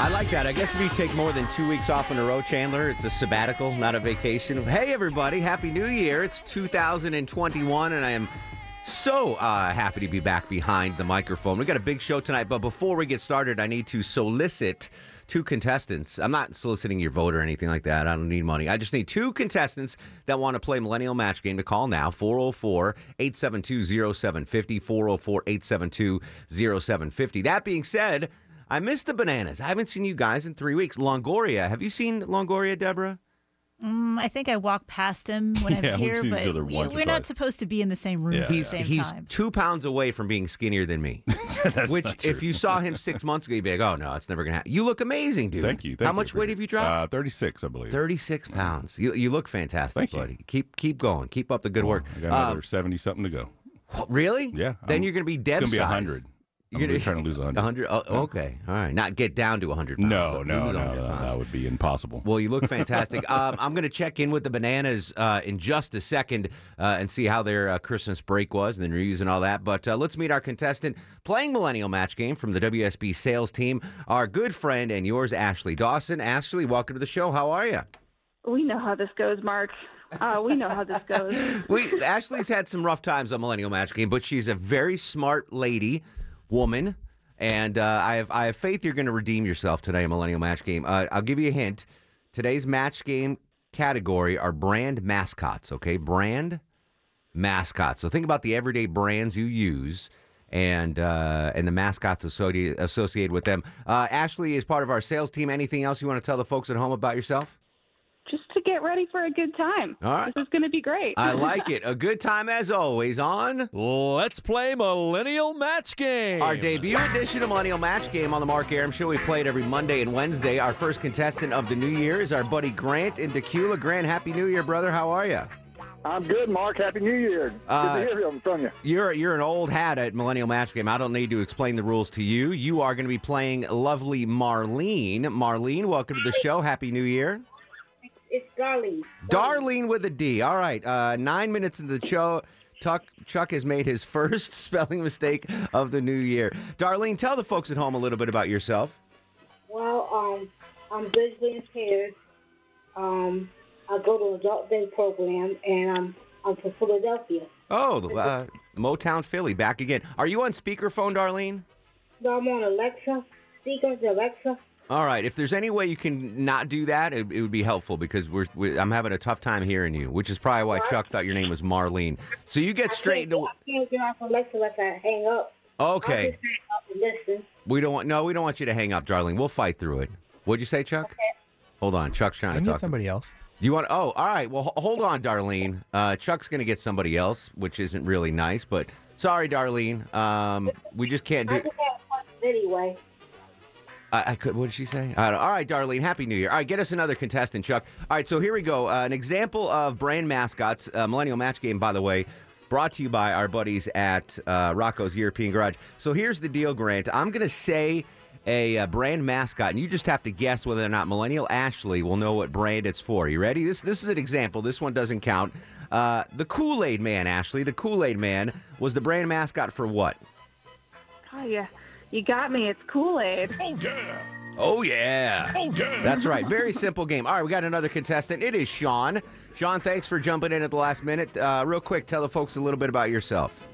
I like that. I guess if you take more than two weeks off in a row, Chandler, it's a sabbatical, not a vacation. Hey, everybody, Happy New Year. It's 2021, and I am so uh, happy to be back behind the microphone. We got a big show tonight, but before we get started, I need to solicit two contestants. I'm not soliciting your vote or anything like that. I don't need money. I just need two contestants that want to play Millennial Match Game to call now 404 872 0750. 404 872 0750. That being said, I missed the bananas. I haven't seen you guys in three weeks. Longoria. Have you seen Longoria, Deborah? Mm, I think I walk past him when I'm Yeah, we've here, seen each but other we- once or we're not twice. supposed to be in the same room Yeah. at the He's- same He's time. two pounds away from being skinnier than me. Which, not true. if you saw him six months ago, you'd be like, oh, no, it's never going to happen. You look amazing, dude. Thank you. Thank How you. much weight have you dropped? Uh, 36, I believe. 36 pounds. You, you look fantastic, Thank you. buddy. Keep keep going. Keep up the good work. I got another Um, 70 something to go. really? Yeah. Then I'm- you're going to be It's Deb going to be size. 100. I'm You're gonna gonna- trying to lose 100. 100? Oh, okay. All right. Not get down to 100 pounds. No, but no, no, 100 no, that would be impossible. Well, you look fantastic. um, I'm going to check in with the bananas uh, in just a second uh, and see how their uh, Christmas break was and the reviews and all that. But uh, let's meet our contestant playing Millennial Match Game from the WSB sales team, our good friend and yours, Ashley Dawson. Ashley, welcome to the show. How are you? We know how this goes, Mark. Uh, we know how this goes. We Ashley's had some rough times on Millennial Match Game, but she's a very smart lady, woman, and uh, I have I have faith you're going to redeem yourself today, Millennial Match Game. Uh, I'll give you a hint. Today's match game category are brand mascots. Okay, brand mascots. So think about the everyday brands you use. And uh, and the mascots associated associated with them. Uh, Ashley is part of our sales team. Anything else you want to tell the folks at home about yourself? Just to get ready for a good time. All right. This is going to be great. I like it. A good time as always on Let's play Millennial Match Game. Our debut edition of Millennial Match Game on the Mark Arum Show. We play it every Monday and Wednesday. Our first contestant of the new year is our buddy Grant in Tequila. Grant, Happy New Year, brother. How are you? I'm good, Mark. Happy New Year. Good Uh, to hear from you. You're you're an old hat at Millennial Match Game. I don't need to explain the rules to you. You are going to be playing lovely Marlene. Marlene, welcome to the show. Happy New Year. It's Darlene. Darlene with a D. All right. Uh, nine minutes into the show. Chuck, Chuck has made his first spelling mistake of the new year. Darlene, tell the folks at home a little bit about yourself. Well, um, I'm visually impaired. Um, I go to adult day program, and I'm I'm from Philadelphia. Oh, the, uh, Motown Philly, back again. Are you on speakerphone, Darlene? So I'm on Alexa speakers, Alexa. All right. If there's any way you can not do that, it, it would be helpful because we're, we, I'm having a tough time hearing you, which is probably why Chuck thought your name was Marlene. So you get straight into. can't, I can't get off Alexa unless I hang up. Okay. just hang up and listen. We don't want. No, we don't want you to hang up, Darlene. We'll fight through it. What'd you say, Chuck? Okay. Hold on. Chuck's trying I to can get talk. somebody else. You want? Oh, all right. Well, hold on, Darlene. Uh, Chuck's gonna get somebody else, which isn't really nice. But sorry, Darlene. Um, we just can't do. I do. just have fun anyway. I, I could. What did she say? All right, Darlene. Happy New Year. All right, get us another contestant, Chuck. All right, so here we go. Uh, an example of brand mascots. Uh, Millennial Match Game, by the way, brought to you by our buddies at uh, Rocco's European Garage. So here's the deal, Grant. I'm gonna say a, uh brand mascot, and you just have to guess whether or not Millennial Ashley will know what brand it's for. You ready? This this is an example. This one doesn't count. Uh, the Kool Aid Man, Ashley. The Kool Aid Man was the brand mascot for what? Oh, yeah. You got me. It's Kool Aid. Oh, yeah. Oh yeah. Oh, yeah. That's right. Very simple game. All right, we got another contestant. It is Sean. Sean, thanks for jumping in at the last minute. Uh, real quick, tell the folks a little bit about yourself.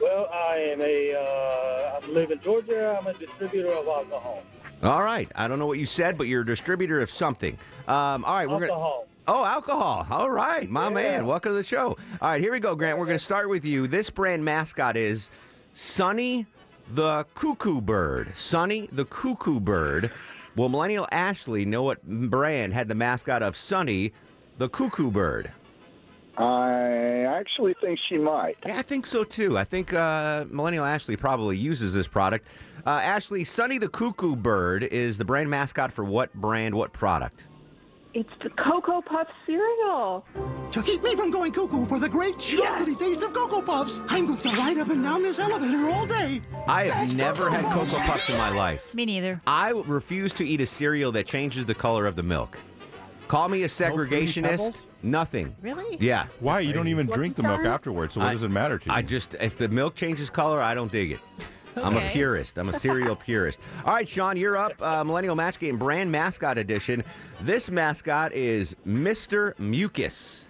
Well, I am a, uh, I live in Georgia. I'm a distributor of alcohol. All right. I don't know what you said, but you're a distributor of something. Um, all right, we're gonna. Alcohol. Oh, alcohol. All right, my man. Welcome to the show. All right, here we go, Grant. We're going to start with you. This brand mascot is Sonny the Cuckoo Bird. Sonny the Cuckoo Bird. Will Millennial Ashley know what brand had the mascot of Sonny the Cuckoo Bird? I actually think she might. Yeah, I think so too. I think uh, Millennial Ashley probably uses this product. Uh, Ashley, Sonny the Cuckoo Bird is the brand mascot for what brand, what product? It's the Cocoa Puff cereal. To keep me from going cuckoo for the great chocolatey taste of Cocoa Puffs, I'm going to ride up and down this elevator all day. I have That's never Cocoa had Puffs. Cocoa Puffs in my life. Me neither. I refuse to eat a cereal that changes the color of the milk. Call me a segregationist. Pebbles? Nothing. Really? Yeah. Why? You don't even drink the milk afterwards, so what I- does it matter to you? I just, if the milk changes color, I don't dig it. I'm a purist. I'm a cereal purist. All right, Sean, you're up. Uh, Millennial Match Game Brand Mascot Edition. This mascot is Mr. Mucus.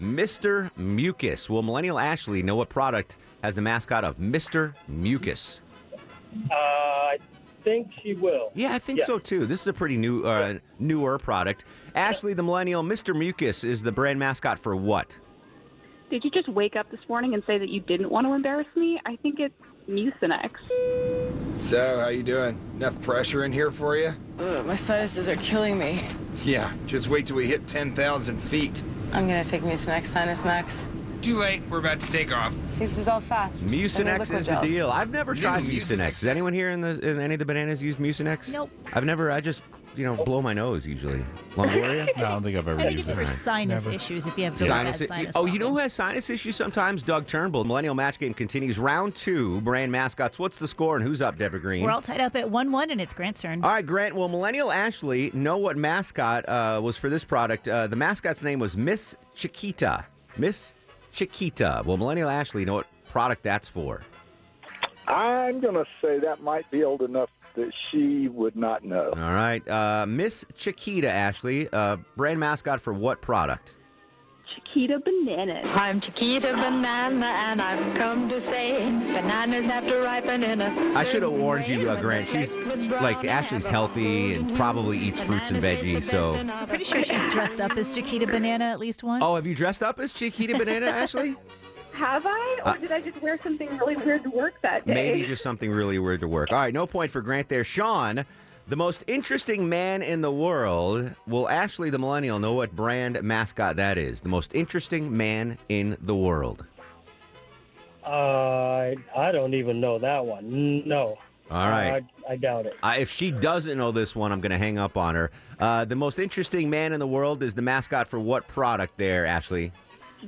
Mr. Mucus. Will Millennial Ashley know what product has the mascot of Mr. Mucus? Uh, I think she will. Yeah, I think Yeah. so too. This is a pretty new, uh, newer product. Ashley, the Millennial, Mr. Mucus is the brand mascot for what? Did you just wake up this morning and say that you didn't want to embarrass me? I think it's Mucinex. So, how you doing? Enough pressure in here for you? Ugh, my sinuses are killing me. Yeah, just wait till we hit 10,000 feet. I'm gonna take Mucinex Sinus Max. Too late, we're about to take off. These dissolve fast. Mucinex liquid is the deal. I've never tried Mucinex. Mucinex. Does anyone here in the in any of the bananas use Mucinex? Nope. I've never. I just you know blow my nose usually. Longoria. no, I don't think I've ever I think used it's it. for sinus Never. issues if you have Sinus, bad sinus oh, you know who has sinus issues sometimes? Doug Turnbull. Millennial Match Game continues. Round two, brand mascots. What's the score and who's up, Deborah Green? We're all tied up at 1 1, and it's Grant's turn. All right, Grant. Well, Millennial Ashley know what mascot uh, was for this product. Uh, the mascot's name was Miss Chiquita. Miss Chiquita. Well, Millennial Ashley know what product that's for. I'm going to say that might be old enough that she would not know. All right, uh, Miss Chiquita Ashley, uh, brand mascot for what product? Chiquita bananas. I'm Chiquita Banana, and I've come to say bananas have to ripen in a. I should have warned you, uh, Grant. She's flaked with brown like Ashley's healthy and probably eats fruits and veggies. So, best in all the Pretty sure she's dressed up as Chiquita Banana at least once. oh, have you dressed up as Chiquita Banana, Ashley? Have I? Or Uh, did I just wear something really weird to work that day? Maybe just something really weird to work. All right, no point for Grant there. Sean, the most interesting man in the world. Will Ashley, the millennial, know what brand mascot that is? The most interesting man in the world. Uh, I, I don't even know that one. No. All right. I, I doubt it. Uh, if she doesn't know this one, I'm going to hang up on her. Uh, the most interesting man in the world is the mascot for what product there, Ashley?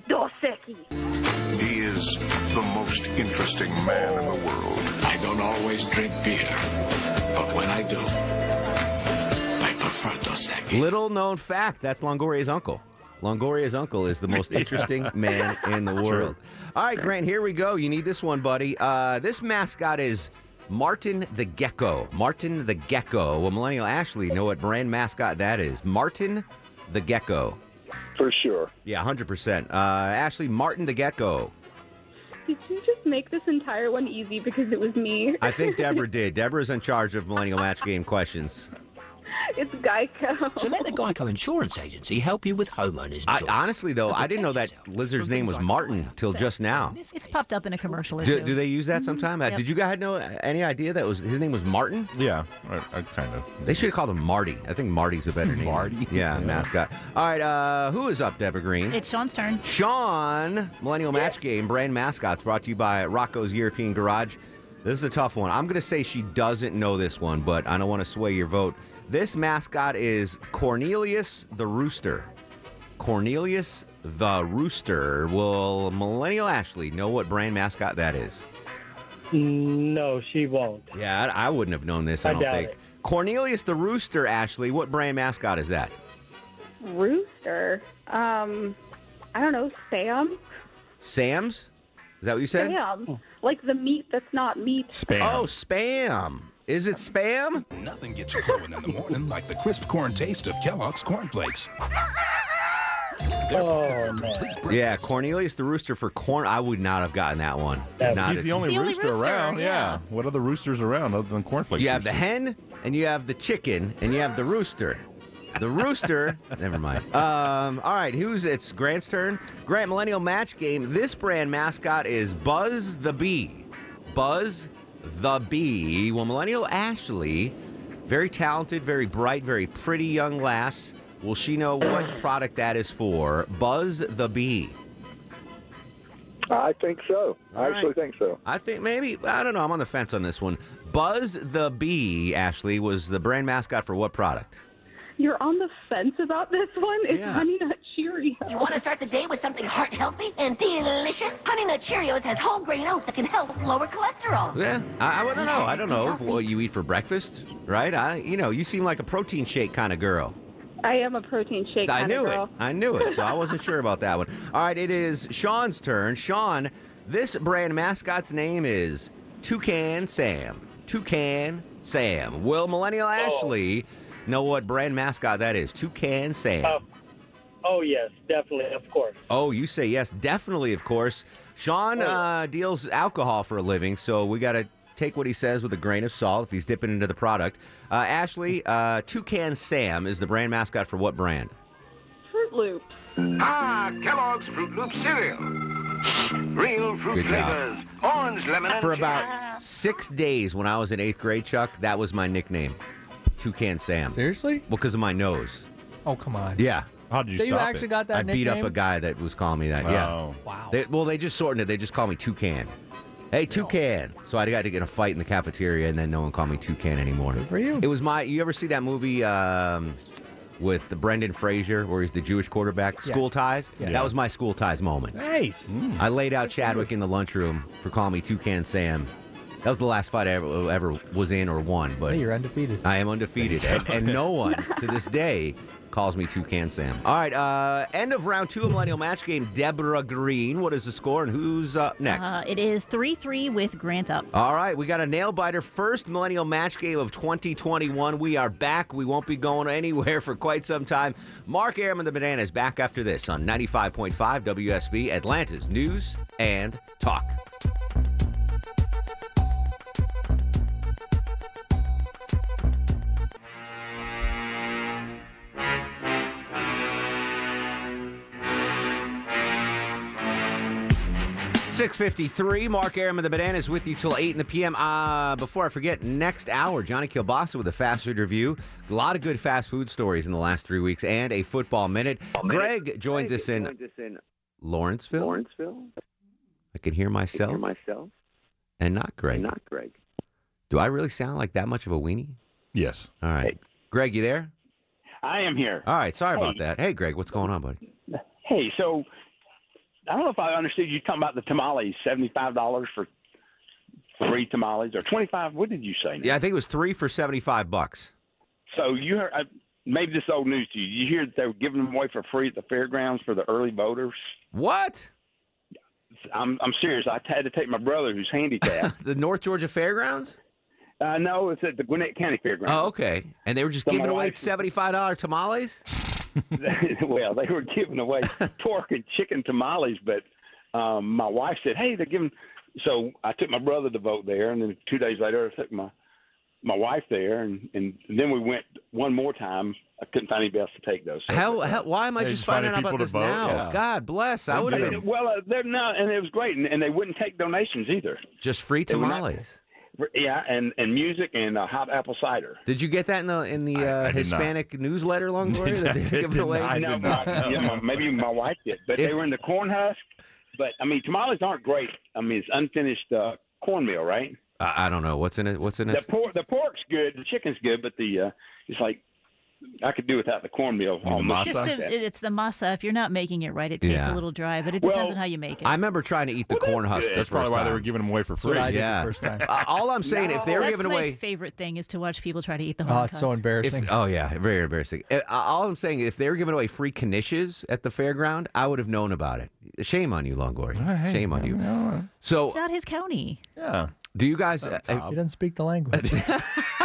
Dos Equis. He is the most interesting man in the world. I don't always drink beer, but when I do, I prefer Dos Equis. Little known fact that's Longoria's uncle. Longoria's uncle is the most interesting man in the world. All right, Grant, here we go. You need this one, buddy. Uh, this mascot is Martin the Gecko. Martin the Gecko. Well, Millennial Ashley know what brand mascot that is. Martin the Gecko. For sure. Yeah, 100%. Uh, Ashley, Martin the Gecko. Did you just make this entire one easy because it was me? I think Deborah did. Deborah's in charge of Millennial Match Game questions. it's Geico. So let the Geico Insurance Agency help you with homeowners I, insurance. honestly, though, I didn't know that Protect lizard's name was Martin fire, till just now. It's popped up in a commercial or Do, do they use that sometime? Uh, Yep. Did you guys know any idea that was his name was Martin? Yeah, I, I kind of. They should have called him Marty. I think Marty's a better name. Marty? Yeah, Yeah. mascot. All right, uh, who is up, Deborah Green? It's Sean's turn. Sean, Millennial Match Game, brand mascots brought to you by Rocco's European Garage. This is a tough one. I'm going to say she doesn't know this one, but I don't want to sway your vote. This mascot is Cornelius the Rooster. Cornelius the Rooster. Will Millennial Ashley know what brand mascot that is? No, she won't. Yeah, I, I wouldn't have known this, I, I don't doubt think. it. Cornelius the Rooster, Ashley, what brand mascot is that? Rooster. Um, I don't know. Sam. Sam's? Is that what you said? Sam. Like the meat that's not meat. Spam. Oh, spam. Is it spam? Nothing gets you going in the morning like the crisp corn taste of Kellogg's Corn Flakes. Oh, man. Yeah, Cornelius the Rooster for corn. I would not have gotten that one. Not He's the only, the only rooster, rooster, around. yeah. What other roosters around other than cornflakes? You have the hen, and you have the chicken, and you have the rooster. The rooster. never mind. Um, all right, who's it's Grant's turn. Grant Millennial Match Game. This brand mascot is Buzz the Bee. Buzz the Bee. Well, Millennial Ashley, very talented, very bright, very pretty young lass. Will she know what product that is for? Buzz the Bee. I think so. I All actually right. think so. I think maybe I don't know. I'm on the fence on this one. Buzz the Bee, Ashley, was the brand mascot for what product? You're on the fence about this one. It's Yeah. Honey Nut Cheerios. You want to start the day with something heart healthy and delicious? Honey Nut Cheerios has whole grain oats that can help lower cholesterol. Yeah, I, I don't know. I don't know what you eat for breakfast, right? I, you know, you seem like a protein shake kind of girl. I am a protein shake I knew girl. it. I knew it. So I wasn't sure about that one. All right, it is Sean's turn. Sean, this brand mascot's name is Toucan Sam. Toucan Sam. Will Millennial oh. Ashley know what brand mascot that is? Toucan Sam. Oh, oh yes, definitely, of course. Oh, you say yes, definitely, of course. Sean uh, deals alcohol for a living, so we got to take what he says with a grain of salt if he's dipping into the product. Uh, Ashley, uh, Toucan Sam is the brand mascot for what brand? Fruit Loop. Ah, Kellogg's Fruit Loop cereal. Real fruit Good job. flavors. Orange, lemon, and For about six days when I was in eighth grade, Chuck, that was my nickname, Toucan Sam. Seriously? Because of my nose. Oh, come on. Yeah. How did you So you stop actually it? got that I beat up a guy that was calling me that. Yeah. Oh. Wow. They, well, they just shortened it. They just call me Toucan. Hey, Toucan. So I got to get in a fight in the cafeteria, and then no one called me Toucan anymore. Good for you. It was my. You ever see that movie um, with Brendan Fraser, where he's the Jewish quarterback? Yes. School ties. Yeah. That was my school ties moment. Nice. I laid out Chadwick in the lunchroom for calling me Toucan Sam. That was the last fight I ever, ever was in or won. But Hey, you're undefeated. I am undefeated, and, and no one to this day calls me Toucan Sam. All right, uh, end of round two of Millennial Match Game. Deborah Green, what is the score, and who's up next? Uh, it is 3 3 with Grant up. All right, we got a nail biter. First Millennial Match Game of 2021. We are back. We won't be going anywhere for quite some time. Mark Arum and the Banana is back after this on 95.5 WSB, Atlanta's News and Talk. Six fifty-three. Mark Arum and the Bananas with you till eight in the p.m. Uh, before I forget, next hour, Johnny Kilbasa with a fast food review. A lot of good fast food stories in the last three weeks, and a football minute. Greg joins us in Lawrenceville. Lawrenceville. I can hear myself, Hear myself. and not Greg. Not Greg. Do I really sound like that much of a weenie? Yes. All right, Greg, you there? I am here. All right, sorry about that. Hey, Greg, what's going on, buddy? Hey, so I don't know if I understood you talking about the tamales, seventy-five dollars for three tamales, or twenty-five. What did you say? Yeah, I think it was three for seventy-five bucks. So you heard? Uh, maybe this is old news to you. You hear that they were giving them away for free at the fairgrounds for the early voters? What? I'm I'm serious. I had to take my brother who's handicapped. The North Georgia Fairgrounds? uh, no, it's at the Gwinnett County Fairgrounds. Oh, okay. And they were just So giving away seventy-five dollar tamales. well, they were giving away pork and chicken tamales, but um, my wife said, "Hey, they're giving." So I took my brother to vote there, and then two days later, I took my my wife there, and and then we went one more time. I couldn't find anybody else to take those. So- How, how? Why am I just just finding finding out about people to this vote, now? yeah. God bless. I would have Uh, well, uh, they're not, and it was great, and, and they wouldn't take donations either. just free They tamales. Yeah, and and music and uh, hot apple cider. Did you get that in the in the I- uh, I did not. Hispanic newsletter, Longoria? that I they're did giving away? not. I no, did not. my- yeah, my- maybe my wife did, but If- they were in the corn husk. But I mean, tamales aren't great. I mean, it's unfinished uh, cornmeal, right? I I don't know what's in it. What's in it? The it? pork, the pork's good, the chicken's good, but the uh, it's like I could do without the cornmeal. the almost. masa? Just like to, that. it's the masa. If you're not making it right, it tastes Yeah. a little dry, but it depends Well, on how you make it. I remember trying to eat the Well, corn that's husk. good. the That's probably first why they were giving them away for free. Yeah. the first time. Uh, all I'm saying, if they were giving my away, favorite thing is to watch people try to eat the Oh, hard it's so husk. if, embarrassing. oh yeah, very embarrassing. Uh, all I'm saying, if they were giving away free knishes at the fairground, I would have known about it. Shame on you, Longoria. Hey, Shame on you. yeah, So, It's not his county. Yeah. do you guys? Uh, he doesn't speak the language.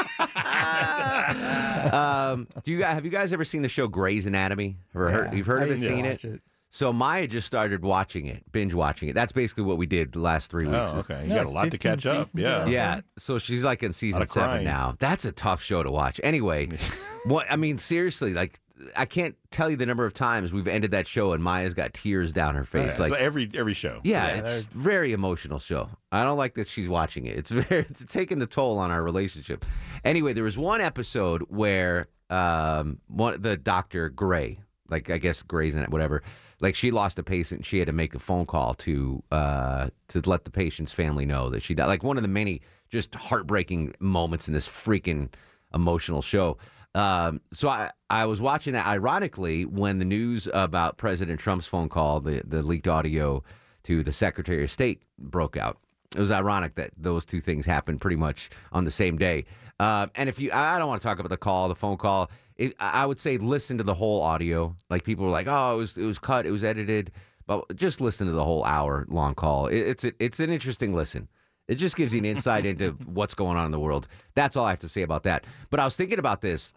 um, do you guys have you guys ever seen the show Grey's Anatomy? Ever heard, Yeah, you've heard I of it, used to seen it? it. So Maya just started watching it, binge watching it. That's basically what we did the last three weeks. Oh, okay. You Yeah, got a lot to catch up. Yeah. Yeah, so she's like in season seven now. That's a tough show to watch. Anyway, what I mean, seriously, like I can't tell you the number of times we've ended that show and Maya's got tears down her face. Yeah, like, so every every show. yeah, Yeah, it's they're- very emotional show. I don't like that she's watching it. It's very it's taking the toll on our relationship. Anyway, there was one episode where um one the doctor Gray, like I guess Grey's in it, whatever. Like she lost a patient, she had to make a phone call to uh, to let the patient's family know that she died. Like one of the many just heartbreaking moments in this freaking emotional show. Um, so I, I was watching that. Ironically, when the news about President Trump's phone call, the the leaked audio to the Secretary of State broke out. It was ironic that those two things happened pretty much on the same day. Uh, and if you, I don't want to talk about the call, the phone call. It, I would say listen to the whole audio. Like people were like, "Oh, it was it was cut, it was edited," but just listen to the whole hour long call. It, it's a, it's an interesting listen. It just gives you an insight into what's going on in the world. That's all I have to say about that. But I was thinking about this.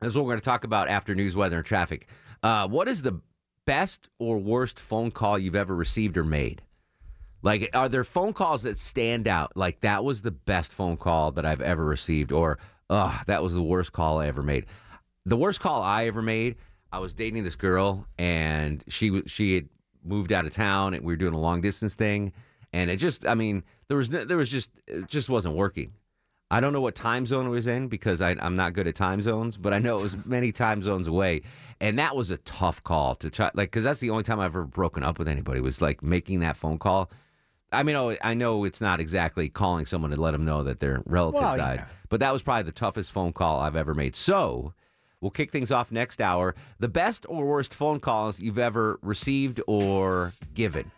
This is what we're going to talk about after news, weather, and traffic. Uh, what is the best or worst phone call you've ever received or made? Like, are there phone calls that stand out? Like, that was the best phone call that I've ever received, or, ugh, that was the worst call I ever made. The worst call I ever made, I was dating this girl, and she she had moved out of town, and we were doing a long distance thing, and it just, I mean, there was there was just it just wasn't working. I don't know what time zone it was in because I, I'm not good at time zones, but I know it was many time zones away, and that was a tough call to try. Like, because that's the only time I've ever broken up with anybody was like making that phone call. I mean, oh, I know it's not exactly calling someone to let them know that their relative Well, died, yeah. but that was probably the toughest phone call I've ever made. So, we'll kick things off next hour. The best or worst phone calls you've ever received or given.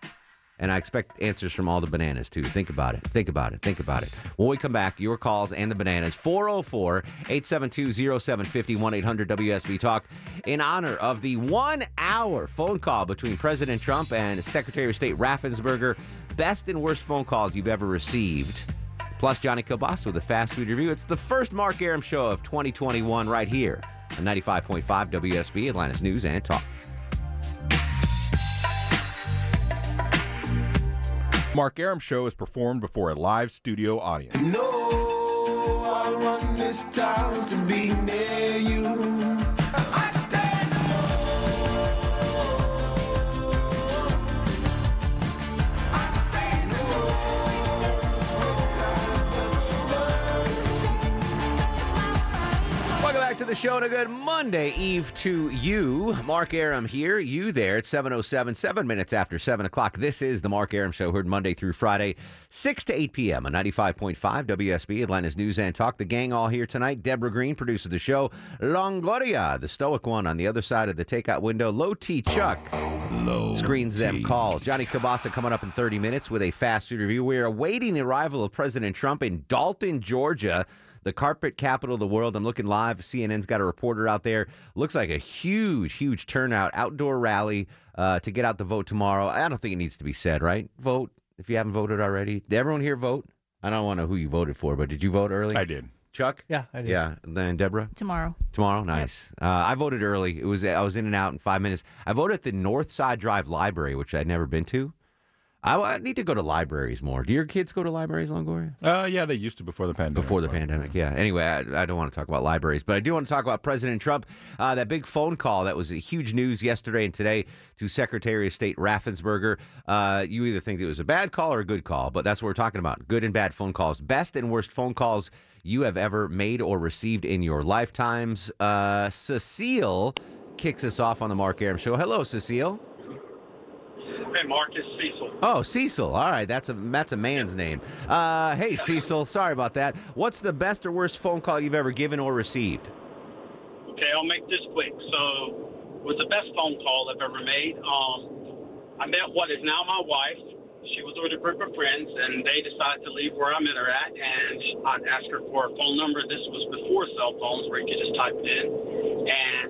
And I expect answers from all the bananas, too. Think about it. Think about it. Think about it. When we come back, your calls and the bananas, 404 872 0750 1 800 WSB Talk, in honor of the one hour phone call between President Trump and Secretary of State Raffensperger. Best and worst phone calls you've ever received. Plus, Johnny Kilbasa with a fast food review. It's the first Mark Arum show of 2021 right here on 95.5 WSB, Atlanta's News and Talk. Mark Arum Show is performed before a live studio audience. No, I want this town to be near you. I back to the show and a good Monday Eve to you. Mark Arum here, you there. It's 7.07, seven minutes after 7 o'clock. This is the Mark Arum Show, heard Monday through Friday, 6 to 8 p.m. on 95.5 WSB, Atlanta's News and Talk. The gang all here tonight. Deborah Green produces the show. Longoria, the stoic one on the other side of the takeout window. Low T Chuck screens them calls. Johnny Kabasa coming up in 30 minutes with a fast food review. We are awaiting the arrival of President Trump in Dalton, Georgia the carpet capital of the world. I'm looking live. CNN's got a reporter out there. Looks like a huge, huge turnout, outdoor rally uh, to get out the vote tomorrow. I don't think it needs to be said, right? Vote if you haven't voted already. Did everyone here vote? I don't want to know who you voted for, but did you vote early? I did. Chuck? Yeah, I did. Yeah. Then Deborah? Tomorrow. Tomorrow, nice. Uh, I voted early. It was I was in and out in five minutes. I voted at the North Side Drive Library, which I'd never been to. I, I need to go to libraries more. Do your kids go to libraries, Longoria? Uh, yeah, they used to before the pandemic. Before the pandemic, yeah. Anyway, I, I don't want to talk about libraries, but I do want to talk about President Trump. Uh, that big phone call that was a huge news yesterday and today to Secretary of State Raffensperger. Uh, you either think it was a bad call or a good call, but that's what we're talking about. Good and bad phone calls. Best and worst phone calls you have ever made or received in your lifetimes. Uh, Cecile kicks us off on the Mark Arum Show. Hello, Cecile. Hey, Marcus Cecil. Oh, Cecil. All right, that's a that's a man's name. Uh, hey, Cecil. Sorry about that. What's the best or worst phone call you've ever given or received? Okay, I'll make this quick. So, it was the best phone call I've ever made. Um, I met what is now my wife. She was with a group of friends, and they decided to leave where I met her at, and I'd ask her for a phone number. This was before cell phones, where you could just type it in, and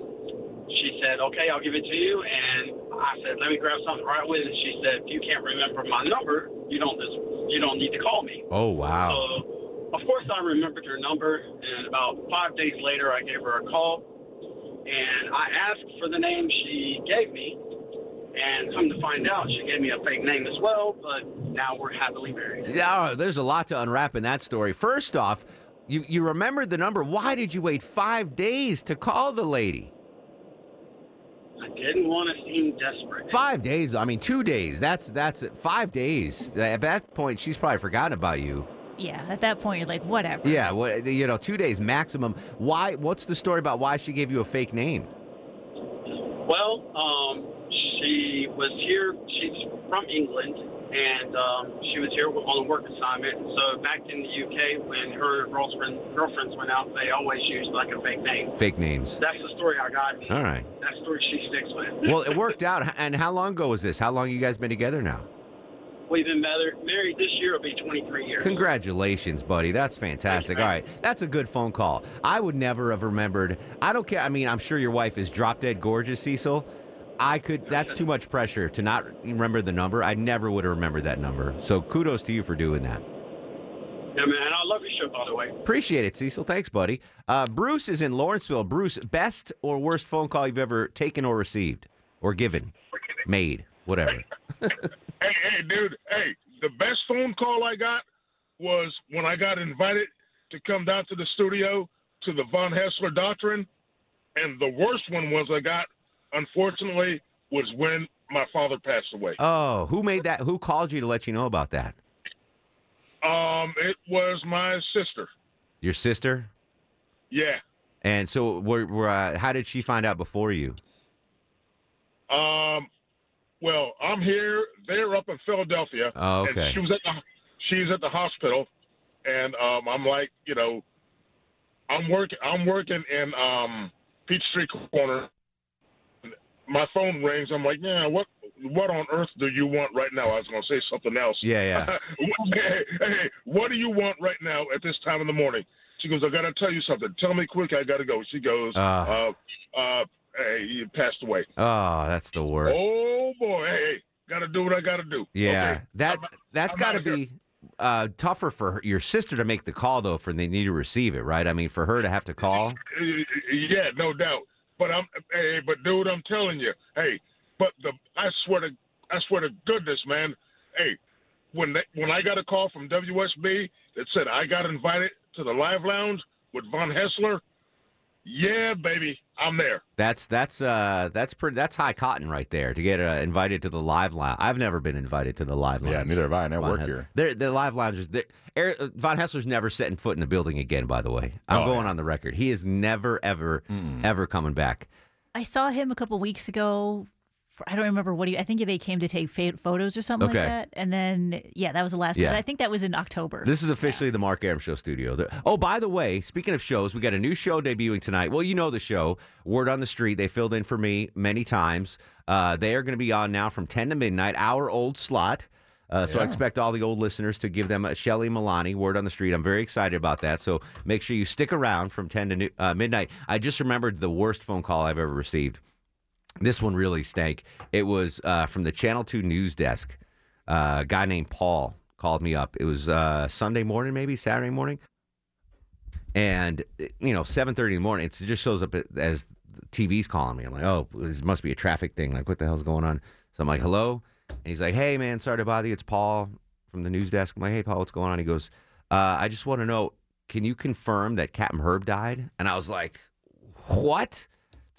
she said, "Okay, I'll give it to you." And I said, "Let me grab something right with." it." And she said, "If you can't remember my number, you don't you don't need to call me." Oh wow. So, of course, I remembered her number, and about five days later, I gave her a call, and I asked for the name she gave me, and come to find out, she gave me a fake name as well. But now we're happily married. Yeah, there's a lot to unwrap in that story. First off, you you remembered the number. Why did you wait five days to call the lady? I didn't want to seem desperate. Five days. I mean, two days. That's that's it. Five days. At that point, she's probably forgotten about you. Yeah, at that point, you're like, whatever. Yeah. What you know, two days maximum. Why? What's the story about why she gave you a fake name? Well, um, she was here. She's from England, and um, she was here on a work assignment. So back in the UK, when her girlfriend girlfriends went out, they always used like a fake name. Fake names. That's the story I got. All right. That story she sticks with. Well, it worked out. And how long ago was this? How long you guys been together now? We've been married, married this year. It'll be 23 years. Congratulations, buddy. That's fantastic. All right. That's a good phone call. I would never have remembered. I don't care. I mean, I'm sure your wife is drop dead gorgeous, Cecil. I could, that's too much pressure to not remember the number. I never would have remembered that number. So kudos to you for doing that. Yeah, man. I love your show, by the way. Appreciate it, Cecil. Thanks, buddy. Uh, Bruce is in Lawrenceville. Bruce, best or worst phone call you've ever taken or received or given, made, whatever. hey, hey, dude. Hey, the best phone call I got was when I got invited to come down to the studio to the Von Hessler Doctrine, and the worst one was I got, unfortunately, was when my father passed away. Oh, who made that? Who called you to let you know about that? Um, it was my sister. Your sister? Yeah. And so, were, were, uh, how did she find out before you? Um, well, I'm here. They're up in Philadelphia. Oh, okay. And she was at the she's at the hospital, and um, I'm like, you know, I'm working. I'm working in um, Peachtree Corner. My phone rings. I'm like, yeah, what what on earth do you want right now? I was going to say something else. Yeah, yeah. hey, hey, what do you want right now at this time in the morning? She goes, I got to tell you something. Tell me quick. I got to go. She goes, Ah. uh, uh, hey, he passed away. Oh, that's the worst. Oh boy, hey, got to do what I got to do. Yeah, Okay. that that's I'm got to be uh, tougher for her, your sister to make the call though, for they need to receive it, right? I mean, for her to have to call. Uh, Yeah, no doubt. But I'm, hey, but dude, I'm telling you, hey, but the, I swear to, I swear to goodness, man, hey, when they, when I got a call from WSB that said I got invited to the live lounge with Von Hessler, yeah, baby, I'm there. That's that's uh that's pretty that's high cotton right there to get uh, invited to the live lounge. I've never been invited to the live lounge. Yeah, neither have I. I never Von work Hes- here. They're, the live lounges. they're- Eric, uh, Von Hessler's never setting foot in the building again. By the way, I'm Oh, going yeah. on the record. He is never ever ever coming back. I saw him a couple weeks ago. For, I don't remember what he. I think they came to take photos or something Okay. like that. And then yeah, that was the last. Yeah. time. I think that was in October. This is officially the Mark Arum Show studio. The- oh, by the way, speaking of shows, we got a new show debuting tonight. Well, you know the show, Word on the Street. They filled in for me many times. Uh, they are going to be on now from 10 to midnight, our old slot. Uh, so I expect all the old listeners to give them a Shelly Milani word on the street. I'm very excited about that. So make sure you stick around from 10 to nu- uh, midnight. I just remembered the worst phone call I've ever received. This one really stank. It was uh, from the Channel 2 news desk. Uh, a guy named Paul called me up. It was uh, Sunday morning, maybe Saturday morning. And, you know, 7.30 in the morning, it just shows up as TV's calling me. I'm like, oh, this must be a traffic thing. Like, what the hell's going on? So I'm like, hello? And he's like, hey, man, sorry to bother you. It's Paul from the news desk. I'm like, hey, Paul, what's going on? He goes, uh, I just want to know, can you confirm that Captain Herb died? And I was like, what?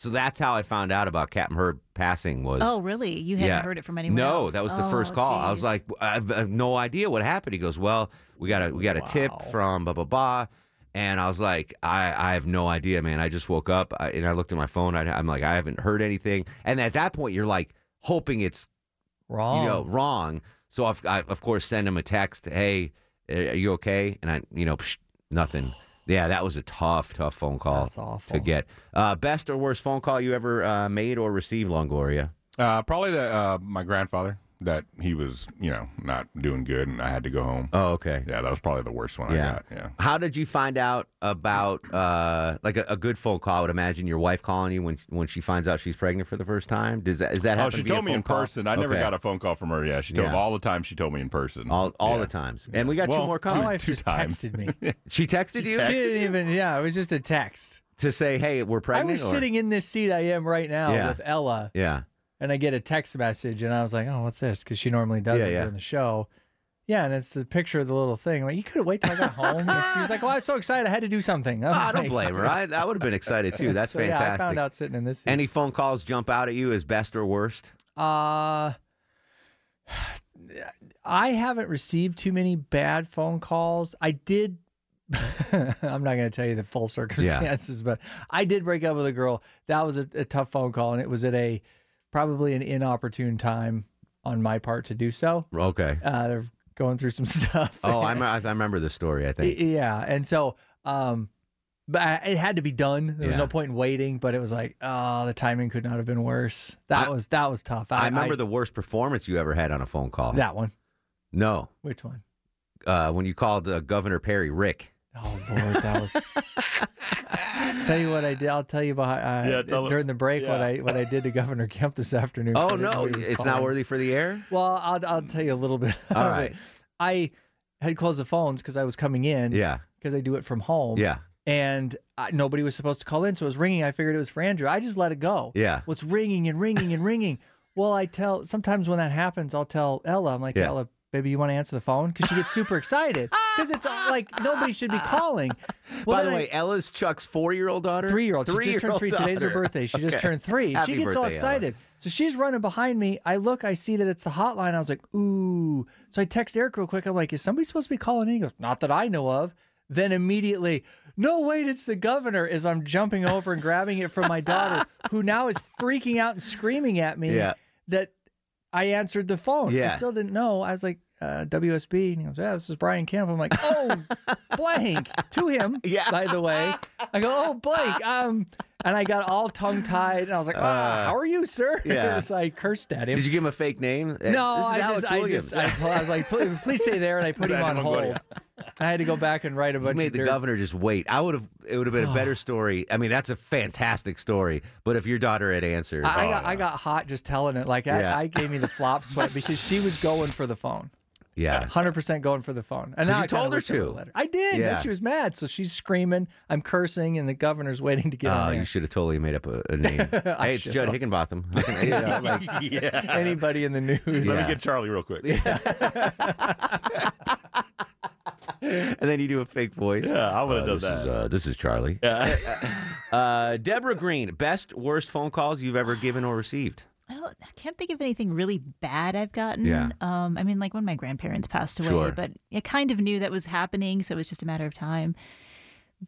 So that's how I found out about Captain Herb passing was. oh, really? You hadn't heard it from anyone No, else? that was the Oh, first call. I was like, I have, I have no idea what happened. He goes, well, we got a we got a tip from blah blah blah, and I was like, I I have no idea, man. I just woke up I, and I looked at my phone. I, I'm like, I haven't heard anything. And at that point, you're like hoping it's Wrong. you know, wrong. So I've, I of course send him a text. Hey, are you okay? And I, you know, psh, nothing. Yeah, that was a tough, tough phone call That's awful. to get. Uh, best or worst phone call you ever uh, made or received, Longoria? Uh, probably the, uh, my grandfather that he was, you know, not doing good, and I had to go home. Oh, okay. Yeah, that was probably the worst one I got. Yeah. How did you find out about uh, like a, a good phone call? I would imagine your wife calling you when when she finds out she's pregnant for the first time. Does that is that Oh, she told me in call? person. I never got a phone call from her. Yeah, she told Yeah. me all the time. She told me in person. all all Yeah. the times. And we got two more calls. My wife two just times. texted me. She texted you She didn't even. Yeah, it was just a text. to say, "Hey, we're pregnant." I was or- sitting in this seat I am right now Yeah. with Ella, Yeah. And I get a text message, and I was like, "Oh, what's this?" Because she normally does Yeah, it yeah. during the show. Yeah, and it's the picture of the little thing. I'm like, you could have waited till I got home. And she like, "Well, I'm so excited, I had to do something." I'm I don't like- blame her. I, I would have been excited too. That's So, fantastic. Yeah, I found out sitting in this seat. Any phone calls jump out at you as best or worst? Uh, I haven't received too many bad phone calls. I did I'm not going to tell you the full circumstances, but I did break up with a girl. That was a, a tough phone call, and it was at a probably an inopportune time on my part to do so. Okay. Uh, they're going through some stuff. Oh, I, I remember the story. I think. Yeah, and so, um, but I, it had to be done. There was Yeah. no point in waiting. But it was like, oh, the timing could not have been worse. That was that was tough. I, remember the worst performance you ever had on a phone call. that one. No. Which one? Uh, when you called uh, Governor Perry Rick. Oh Lord, that was. tell you what I did. I'll tell you about uh, Yeah, tell during the break what I what I did to Governor Kemp this afternoon. Oh no, it's not worthy for the air. Well, I'll I'll tell you a little bit. All right. it. I had closed the phones because I was coming in. Yeah. Because I do it from home. Yeah. And I, nobody was supposed to call in, so it was ringing. I figured it was for Andrew. I just let it go. Yeah. Well, ringing and ringing and ringing. Well, I tell sometimes when that happens, I'll tell Ella. I'm like, Yeah. Ella, baby, you want to answer the phone? Because she gets super excited because it's like nobody should be calling. Well, By the then I- way, Ella's Chuck's four-year-old daughter. Three year old. She just turned Three-year-old three. Today's her birthday. She just turned three. Happy she gets all birthday, Ella. excited. So she's running behind me. I look, I see that it's the hotline. I was like, ooh. So I text Eric real quick. I'm like, is somebody supposed to be calling in? He goes, not that I know of. Then immediately, no, wait, it's the governor. As I'm jumping over and grabbing it from my daughter, who now is freaking out and screaming at me Yeah. that I answered the phone. Yeah. I still didn't know. I was like, uh, WSB. And he goes, yeah, this is Brian Kemp. I'm like, oh, blank to him, yeah. by the way. I go, oh, blank. Um, and I got all tongue tied. And I was like, ah, Uh, how are you, sir? yeah. so I cursed at him. Did you give him a fake name? Uh, No, I Alex just, I Williams. just, I, I was like, please, please stay there, and I put him on hold. I had to go back and write a You bunch. made of the dirt. governor just wait. I would have. It would have been a better story. I mean, that's a fantastic story. But if your daughter had answered, I, I oh, got, I got hot just telling it. Like I, Yeah. I gave me the flop sweat because she was going for the phone. Yeah, hundred percent going for the phone. And now you I told her wish I would've to. let I did. Yeah. And she was mad, so she's screaming. I'm cursing, and the governor's waiting to get Oh, in you should have totally made up a, a name. I hey, it's Judd should've. Higginbotham. I you know, like- there. Anybody in the news? Let Yeah. me get Charlie real quick. and then you do a fake voice. Yeah, I would've Uh, done this that. Is, uh, this is Charlie. Yeah. uh, Deborah Green, best worst phone calls you've ever given or received. I don't. I can't think of anything really bad I've gotten. Yeah. Um. I mean, like when my grandparents passed away, Sure. but I kind of knew that was happening, so it was just a matter of time.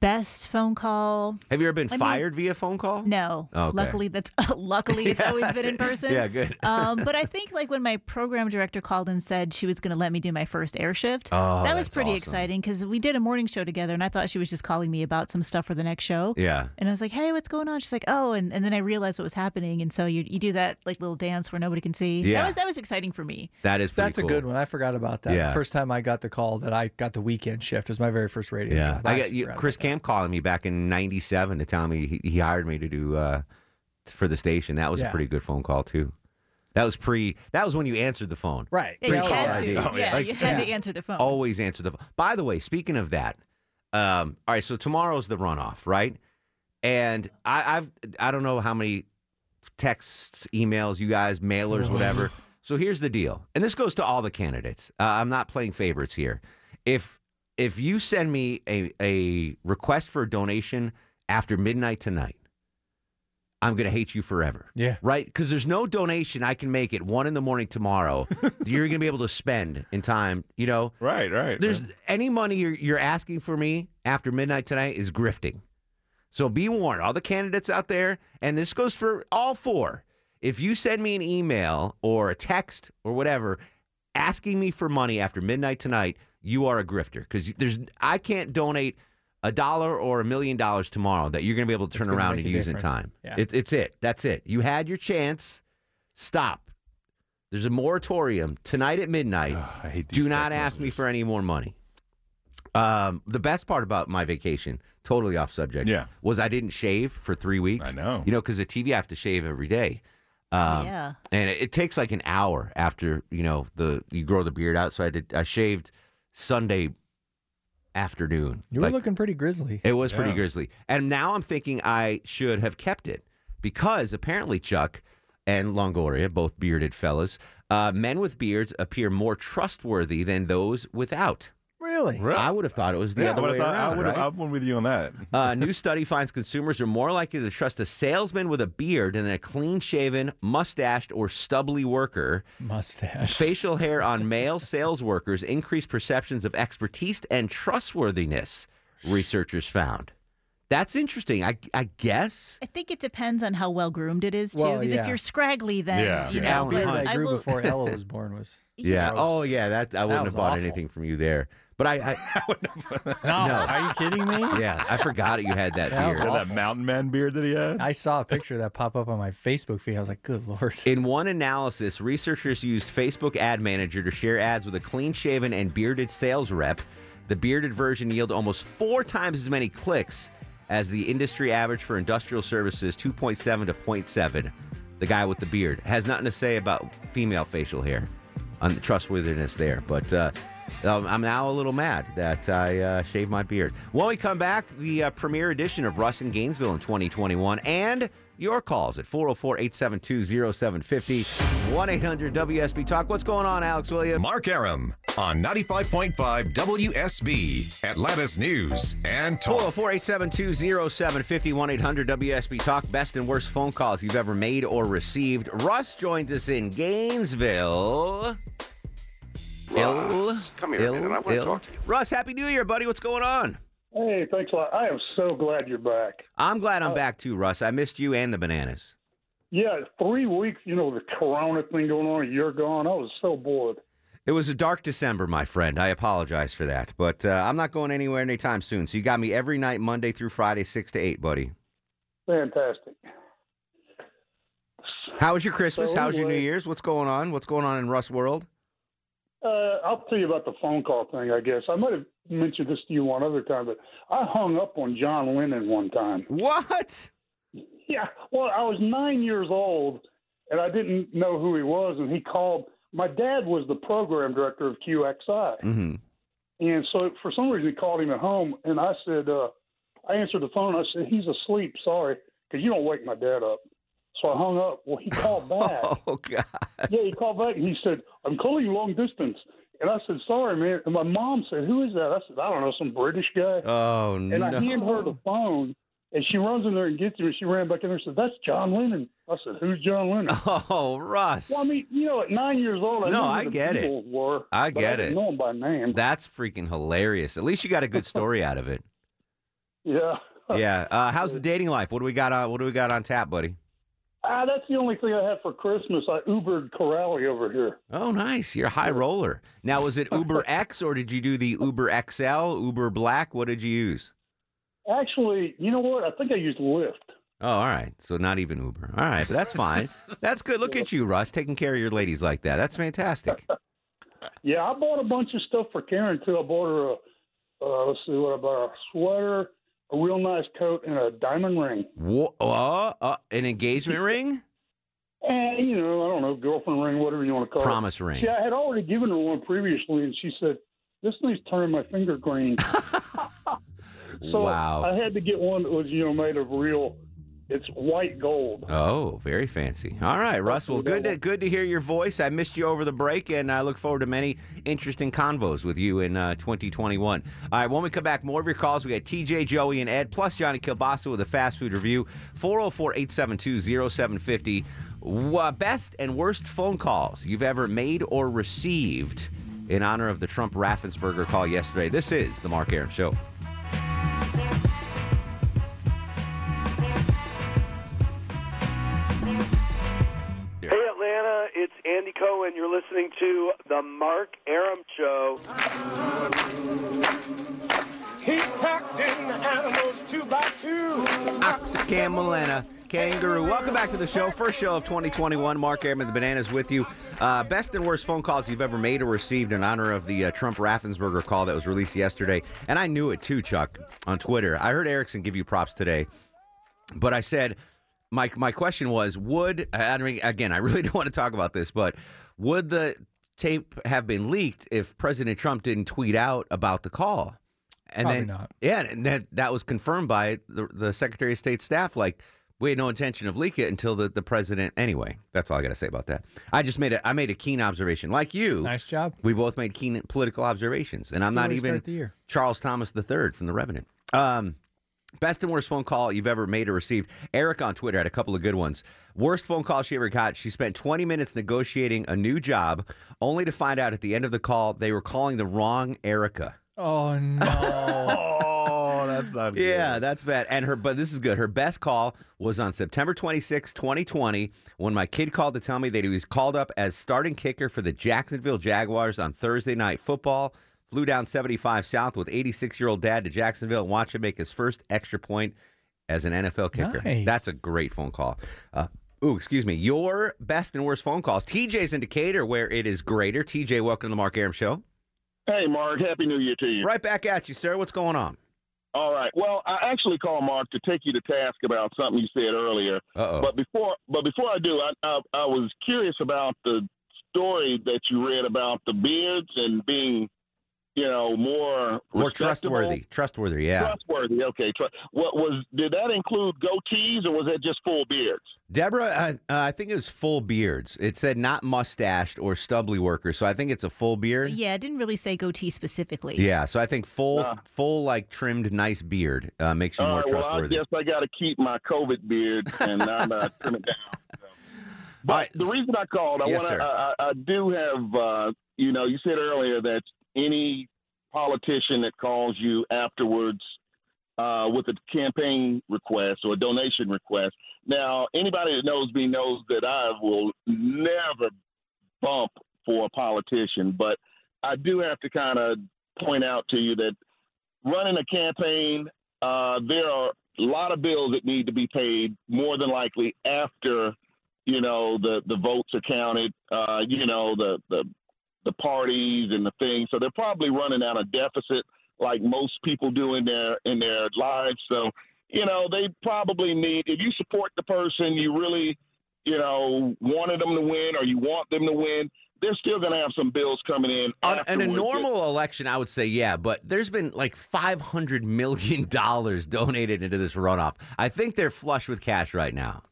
Best phone call. Have you ever been I mean- fired via phone call? No. Okay. Luckily, that's luckily it's always been in person. Yeah, good. um, but I think like when my program director called and said she was going to let me do my first air shift, Oh, that was pretty awesome. exciting because we did a morning show together, and I thought she was just calling me about some stuff for the next show. Yeah. And I was like, "Hey, what's going on?" She's like, "Oh," and, and then I realized what was happening, and so you you do that like little dance where nobody can see. Yeah. That was that was exciting for me. That is pretty That's a good one. I forgot about that. Yeah. The first time I got the call that I got the weekend shift was my very first radio Yeah, job. I got you, Chris Camp calling me back in '97 to tell me he, he hired me to do uh, for the station. That was a pretty good phone call too. That was pre. That was when you answered the phone. Right. Yeah, you Pre-caller had to. ID. yeah, Like, you had to answer the phone. Always answer the phone. By the way, speaking of that, um, all right. So tomorrow's the runoff, right? And I, I've I don't know how many texts, emails, you guys, mailers, whatever. So here's the deal, and this goes to all the candidates. Uh, I'm not playing favorites here. If if you send me a a request for a donation after midnight tonight, I'm gonna hate you forever. Yeah. Right? Because there's no donation I can make at one in the morning tomorrow. you're gonna be able to spend in time. You know. Right. Right. There's any money you're, you're asking for me after midnight tonight is grifting. So be warned, all the candidates out there, and this goes for all four. If you send me an email or a text or whatever asking me for money after midnight tonight, you are a grifter because there's I can't donate a dollar or a million dollars tomorrow that you're going to be able to turn around and a use in time. Yeah. It, it's it. That's it. You had your chance. Stop. There's a moratorium tonight at midnight. I hate Do not text ask me for any more money. Um, the best part about my vacation, totally off subject, Yeah. was I didn't shave for three weeks. I know. You know, because the TV I have to shave every day. Um, yeah. And it, it takes like an hour after you know the you grow the beard out. So I did. I shaved Sunday afternoon. You were Like, looking pretty grizzly. it was pretty Yeah. grizzly. And now I'm thinking I should have kept it because apparently Chuck and Longoria, both bearded fellas, uh, men with beards appear more trustworthy than those without. Really? I would have thought it was the yeah, other way thought- I around. would have. right? I'm with you on that. A uh, new study finds consumers are more likely to trust a salesman with a beard than a clean shaven, mustached, or stubbly worker. Mustache. Facial hair on male sales workers increase perceptions of expertise and trustworthiness. researchers found. That's interesting. I I guess. I think it depends on how well groomed it is too. Well, Because yeah. if you're scraggly, then Yeah. you Yeah. know. beard but I I grew will- before Ella was born was. Yeah. gross. Oh yeah. That I wouldn't was have bought awful. anything from you there. But I. I No, No. are you kidding me? yeah. I forgot you had that That was beard. awful. that mountain man beard that he had. I saw a picture of that pop up on my Facebook feed. I was like, good lord. In one analysis, researchers used Facebook Ad Manager to share ads with a clean shaven and bearded sales rep. The bearded version yielded almost four times as many clicks as the industry average for industrial services 2.7 to 0.7. The guy with the beard has nothing to say about female facial hair on the trustworthiness there. But uh, um, I'm now a little mad that I uh, shaved my beard. When we come back, the uh, premiere edition of Russ in Gainesville in 2021 and your calls at 404 872 0750 1 800 WSB Talk. What's going on, Alex Williams? Mark Arum on 95.5 WSB, Atlanta's News and Talk. 404 872 0750 1 800 WSB Talk. Best and worst phone calls you've ever made or received. Russ joins us in Gainesville. Ill. come here a Ill, minute. I wanna Ill. talk to you. Russ, Happy New Year, buddy. What's going on? Hey, thanks a lot. I am so glad you're back. I'm glad I'm Uh, back too, Russ. I missed you and the bananas. Yeah, three weeks, you know, the corona thing going on, you're gone. I was so bored. It was a dark December, my friend. I apologize for that. But uh, I'm not going anywhere anytime soon. So you got me every night, Monday through Friday, 6 to 8, buddy. Fantastic. How was your Christmas? So How was your New Year's? What's going on? What's going on in Russ World? Uh, I'll tell you about the phone call thing, I guess. I might have mentioned this to you one other time, but I hung up on John Lennon one time. What? Yeah. Well, I was nine years old, and I didn't know who he was, and he called. My dad was the program director of QXI. Mm-hmm. And so for some reason he called him at home, and I said, uh, I answered the phone. I said, he's asleep. Sorry, because you don't wake my dad up. So I hung up. Well, he called back. Oh, God. yeah, he called back and he said, I'm calling you long distance. And I said, sorry, man. And my mom said, who is that? I said, I don't know, some British guy. Oh, and no. And I hand her the phone, and she runs in there and gets him. And she ran back in there and said, that's John Lennon. I said, who's John Lennon? Oh, Russ. Well, I mean, you know, at nine years old, I No, I get it. Were, I get I it. know them by name. That's freaking hilarious. At least you got a good story out of it. Yeah. Yeah. Uh, how's the dating life? What do we got? Uh, what do we got on tap, buddy? Ah, that's the only thing I had for Christmas. I Ubered Corrali over here. Oh, nice. You're a high roller. Now, was it Uber X or did you do the Uber XL, Uber Black? What did you use? Actually, you know what? I think I used Lyft. Oh, all right. So not even Uber. All right, but that's fine. that's good. Look at you, Russ, taking care of your ladies like that. That's fantastic. Yeah, I bought a bunch of stuff for Karen too. I bought her a uh, let's see what I bought: a sweater, a real nice coat, and a diamond ring. Wha- uh, uh, an engagement ring? And you know, I don't know, girlfriend ring, whatever you want to call Promise it. ring. See, I had already given her one previously, and she said, "This thing's turning my finger green." so Wow. I had to get one that was you know made of real. It's white gold. Oh, very fancy. All right, Russ. Well, good to, good to hear your voice. I missed you over the break, and I look forward to many interesting convos with you in uh, 2021. All right, when we come back, more of your calls. We got TJ, Joey, and Ed, plus Johnny Kilbasa with a fast food review. 404 872 0750. Best and worst phone calls you've ever made or received in honor of the Trump Raffensperger call yesterday. This is The Mark Arum Show. It's Cohen. You're listening to the Mark Arum Show. He packed in the animals two by two. Ox, a camel, and a kangaroo. Welcome back to the show. First show of 2021. Mark Airman, the Bananas with you. Uh, best and worst phone calls you've ever made or received in honor of the uh, Trump Raffensperger call that was released yesterday. And I knew it too, Chuck, on Twitter. I heard Erickson give you props today, but I said, my, my question was, would, I mean, again, I really don't want to talk about this, but would the tape have been leaked if President Trump didn't tweet out about the call? And Probably then, not. yeah, and that that was confirmed by the, the Secretary of State staff. Like, we had no intention of leak it until the, the president. Anyway, that's all I got to say about that. I just made a I made a keen observation, like you. Nice job. We both made keen political observations, and I'm not even. Charles Thomas III from The Revenant. Um, best and worst phone call you've ever made or received. Eric on Twitter had a couple of good ones. Worst phone call she ever got. She spent 20 minutes negotiating a new job, only to find out at the end of the call they were calling the wrong Erica. Oh no. Oh, that's not good. Yeah, that's bad. And her, but this is good. Her best call was on September 26, 2020, when my kid called to tell me that he was called up as starting kicker for the Jacksonville Jaguars on Thursday night football. Flew down 75 South with 86 year old dad to Jacksonville and watched him make his first extra point as an NFL kicker. Nice. That's a great phone call. Uh, ooh, excuse me. Your best and worst phone calls. TJ's in Decatur, where it is greater. TJ, welcome to the Mark Arum Show. Hey, Mark. Happy New Year to you. Right back at you, sir. What's going on? All right. Well, I actually called Mark to take you to task about something you said earlier. Uh-oh. But before, but before I do, I, I I was curious about the story that you read about the beards and being, you know, more More trustworthy. Trustworthy, yeah. Trustworthy. Okay. What was? Did that include goatees or was that just full beards? Deborah, uh, uh, I think it was full beards. It said not mustached or stubbly worker, so I think it's a full beard. Yeah, it didn't really say goatee specifically. Yeah, so I think full, Uh. full like trimmed, nice beard uh, makes you All more right. Well, I trustworthy. guess I got to keep my COVID beard and not uh, trim it down. But the reason I called, I Yes, want to, I, I I do have, uh, you know, you said earlier that any politician that calls you afterwards uh, with a campaign request or a donation request. Now, anybody that knows me knows that I will never bump for a politician, but I do have to kind of point out to you that running a campaign, uh, there are a lot of bills that need to be paid more than likely after you know the the votes are counted uh you know the the the parties and the things so they're probably running out of deficit like most people do in their in their lives so you know they probably need if you support the person you really you know wanted them to win or you want them to win they're still going to have some bills coming in On, in a normal election, I would say yeah, but there's been like five hundred million dollars donated into this runoff. I think they're flush with cash right now.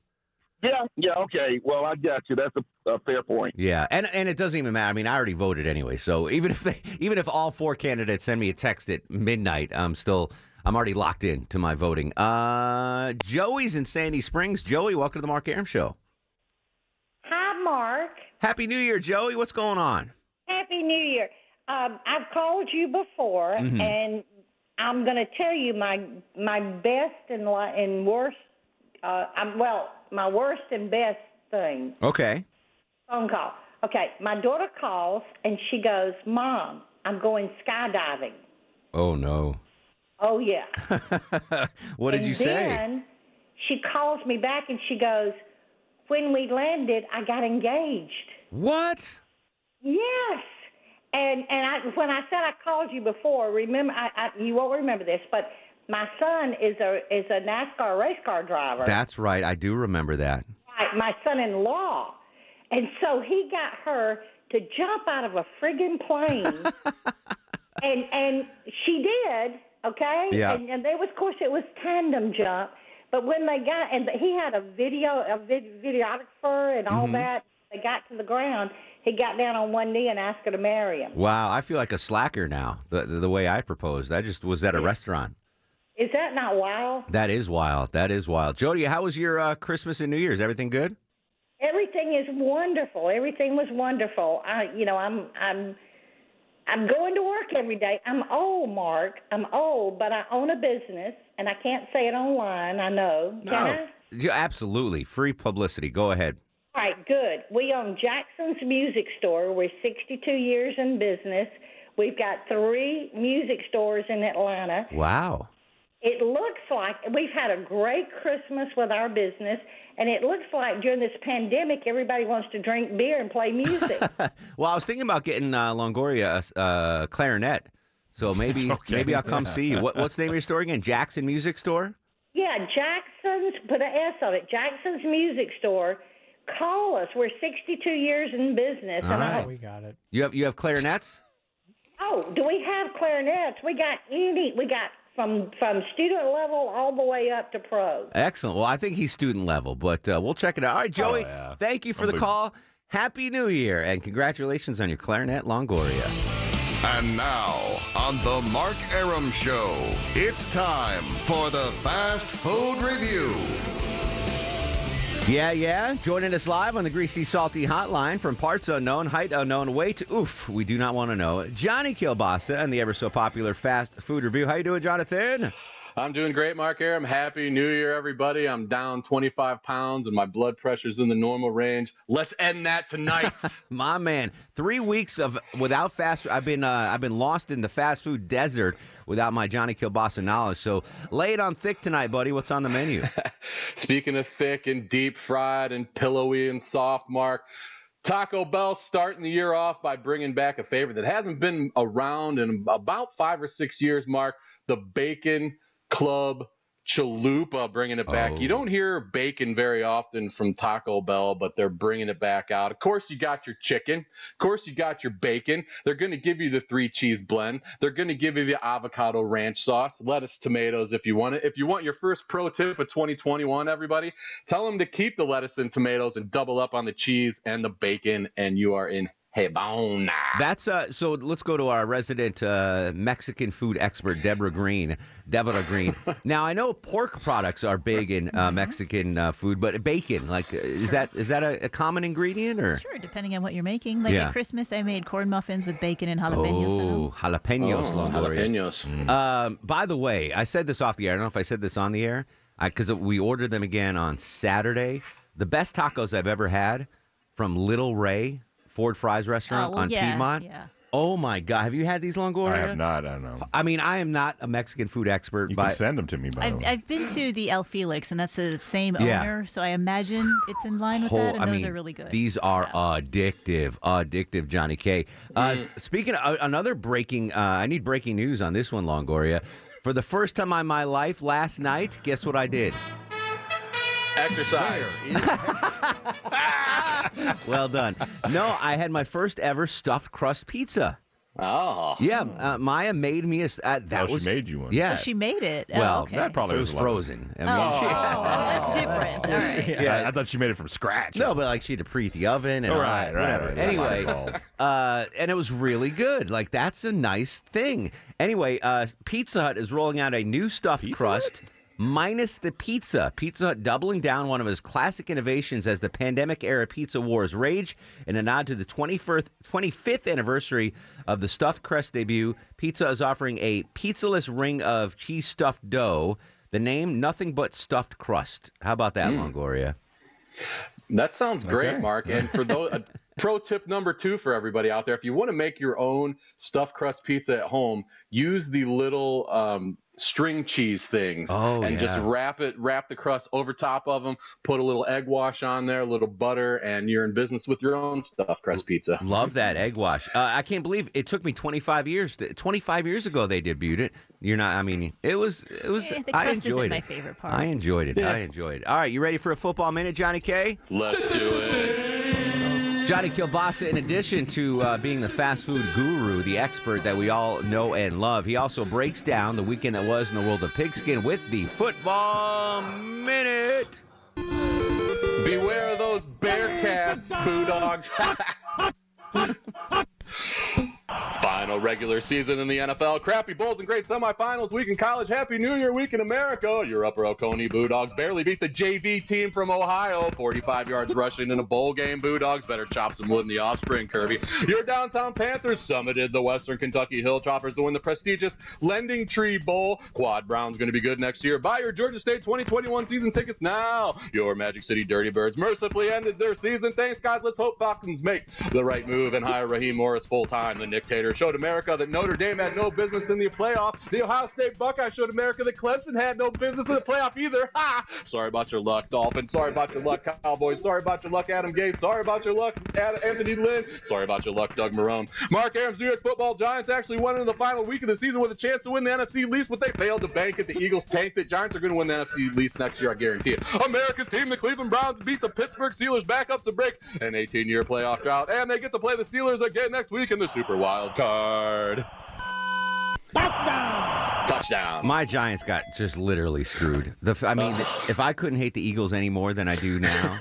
Yeah yeah okay well i got you that's a, a fair point Yeah, and and it doesn't even matter. I mean, I already voted anyway, so even if they, even if all four candidates send me a text at midnight, I'm still I'm already locked in to my voting. Uh, Joey's in Sandy Springs. Joey, welcome to the Mark Arum Show. Hi, Mark. Happy New Year, Joey. What's going on? Happy New Year. Um, I've called you before, Mhm. and I'm going to tell you my my best and and worst. Uh, I'm, well, my worst and best thing. Okay. Phone call. Okay, my daughter calls and she goes, "Mom, I'm going skydiving." Oh no. Oh yeah. what did and you say? Then she calls me back and she goes, "When we landed, I got engaged." What? Yes. And and I when I said I called you before, remember I, I you won't remember this, but my son is a is a NASCAR race car driver. That's right. I do remember that. Right, my son-in-law. And so he got her to jump out of a friggin' plane. and and she did, okay? Yeah. And, and there was, of course, it was tandem jump. But when they got, and he had a video, a vid, videographer and all Mhm. that. They got to the ground. He got down on one knee and asked her to marry him. Wow, I feel like a slacker now. The the, the way I proposed, I just was at a restaurant. Is that not wild? That is wild. That is wild. Jody, how was your uh, Christmas and New Year's? Everything good? Everything is wonderful. Everything was wonderful. I, you know, I'm, I'm, I'm going to work every day. I'm old, Mark. I'm old, but I own a business, and I can't say it online. I know. Can I? Yeah, absolutely. Free publicity. Go ahead. All right, good. We own Jackson's Music Store. We're 62 years in business. We've got three music stores in Atlanta. Wow. It looks like we've had a great Christmas with our business, and it looks like during this pandemic, everybody wants to drink beer and play music. Well, I was thinking about getting uh, Longoria a uh, clarinet. So maybe Okay, maybe I'll come yeah. see you. What, what's the name of your store again? Jackson Music Store? yeah, Jackson's, put an S on it, Jackson's Music Store. Call us. We're 62 years in business. All and I. We got it. You have you have clarinets? oh, do we have clarinets? We got any, we got from from student level all the way up to pro. Excellent. Well, I think he's student level, but uh, we'll check it out. All right, Joey. yeah. Thank you for the call. Happy New Year and congratulations on your clarinet Longoria. And now, on the Mark Arum Show, it's time for the Fast Food Review. Yeah, yeah. Joining us live on the Greasy Salty Hotline from parts unknown, height unknown, weight oof, we do not want to know. Johnny Kilbasa and the ever so popular Fast Food Review. How you doing, Jonathan? I'm doing great, Mark Arum. Happy New Year, everybody. I'm down 25 pounds and my blood pressure's in the normal range. Let's end that tonight. My man, three weeks of without fast. I've been uh, I've been lost in the fast food desert without my Johnny Kilbasa knowledge. So lay it on thick tonight, buddy. What's on the menu? Speaking of thick and deep fried and pillowy and soft, Mark, Taco Bell starting the year off by bringing back a favorite that hasn't been around in about five or six years, Mark. The Bacon Club Chalupa bringing it back. You Oh. don't hear bacon very often from Taco Bell, but they're bringing it back out. Of course, you got your chicken. Of course, you got your bacon. They're going to give you the three cheese blend. They're going to give you the avocado ranch sauce, lettuce, tomatoes if you want it. If you want your first pro tip of 2021, everybody, tell them to keep the lettuce and tomatoes and double up on the cheese and the bacon, and you are in Hebona. That's uh. So let's go to our resident uh, Mexican food expert, Deborah Green. Deborah Green. now I know pork products are big in uh, Mexican uh, food, but bacon, like, is that is that a, a common ingredient or? Sure, depending on what you're making. Like Yeah. at Christmas, I made corn muffins with bacon and jalapenos. Oh, jalapenos, Oh, Longoria. jalapenos. Um, by the way, I said this off the air. I don't know if I said this on the air because we ordered them again on Saturday. The best tacos I've ever had from Little Rey Ford Fry's restaurant Oh, well, on yeah, Piedmont. yeah. Oh my God! Have you had these Longoria? I have not. I don't know. I mean, I am not a Mexican food expert. You but can send them to me, by the I've, way. I've been to the El Felix, and that's the same Yeah. owner, so I imagine it's in line with Whole- that, and I those mean, are really good. These are addictive, addictive, Johnny K. Uh, Mm. Speaking of uh, another breaking, uh, I need breaking news on this one, Longoria. For the first time in my life last night, guess what I did? Exercise. well done. No, I had my first ever stuffed crust pizza. Oh. Yeah, uh, Maya made me a. Uh, that Oh, she made you one. Yeah, Oh, she made it. Oh, Well, okay. that probably it was was a frozen. I Oh, mean, she- that's different. All right. Yeah, I, I thought she made it from scratch. No, but like she had to preheat the oven and Oh, all right, that, right, whatever. right. Anyway, uh, and it was really good. Like that's a nice thing. Anyway, uh, Pizza Hut is rolling out a new stuffed crust. Minus the pizza. Pizza Hut doubling down one of his classic innovations as the pandemic era pizza wars rage. In a nod to the 21st, 25th anniversary of the stuffed crust debut, Pizza is offering a pizzaless ring of cheese stuffed dough. The name, nothing but stuffed crust. How about that, Longoria? That sounds great, Okay. Mark. And for those, uh, pro tip number two for everybody out there: if you want to make your own stuffed crust pizza at home, use the little um, string cheese things, Oh, and just wrap it, wrap the crust over top of them. Put a little egg wash on there, a little butter, and you're in business with your own stuffed crust pizza. Love that egg wash. Uh, I can't believe it took me 25 years. To, 25 years ago they debuted it. You're not. I mean, it was. It was. The I crust isn't enjoyed my favorite part. I enjoyed it. Yeah. I enjoyed it. All right, you ready for a football minute, Johnny K? Let's do it. Johnny Kilbasa, in addition to uh, being the fast food guru, the expert that we all know and love, he also breaks down the weekend that was in the world of pigskin with the football minute. Beware of those bear cats, boo dogs. Regular season in the NFL. Crappy Bulls and great semifinals week in college. Happy New Year week in America. Your Upper Oconee Bulldogs barely beat the JV team from Ohio. 45 yards rushing in a bowl game. Bulldogs better chop some wood in the offspring, Kirby. Your downtown Panthers summited the Western Kentucky Hilltoppers to win the prestigious Lending Tree Bowl. Quad Brown's going to be good next year. Buy your Georgia State 2021 season tickets now. Your Magic City Dirty Birds mercifully ended their season. Thanks, guys. Let's hope Falcons make the right move and hire Raheem Morris full time. The dictator showed America that Notre Dame had no business in the playoff. The Ohio State Buckeyes showed America that Clemson had no business in the playoff either. Ha! Sorry about your luck, Dolphins. Sorry about your luck, Cowboys. Sorry about your luck, Adam Gase. Sorry about your luck, Anthony Lynn. Sorry about your luck, Doug Marrone. Mark Aram's New York Football Giants actually won in the final week of the season with a chance to win the NFC East, but they failed to bank it. The Eagles tanked it. Giants are going to win the NFC East next year, I guarantee it. America's team, the Cleveland Browns, beat the Pittsburgh Steelers back up to break an 18-year playoff drought, and they get to play the Steelers again next week in the Super Wild Card. Touchdown. My Giants got just literally screwed. The, I mean, if I couldn't hate the Eagles any more than I do now,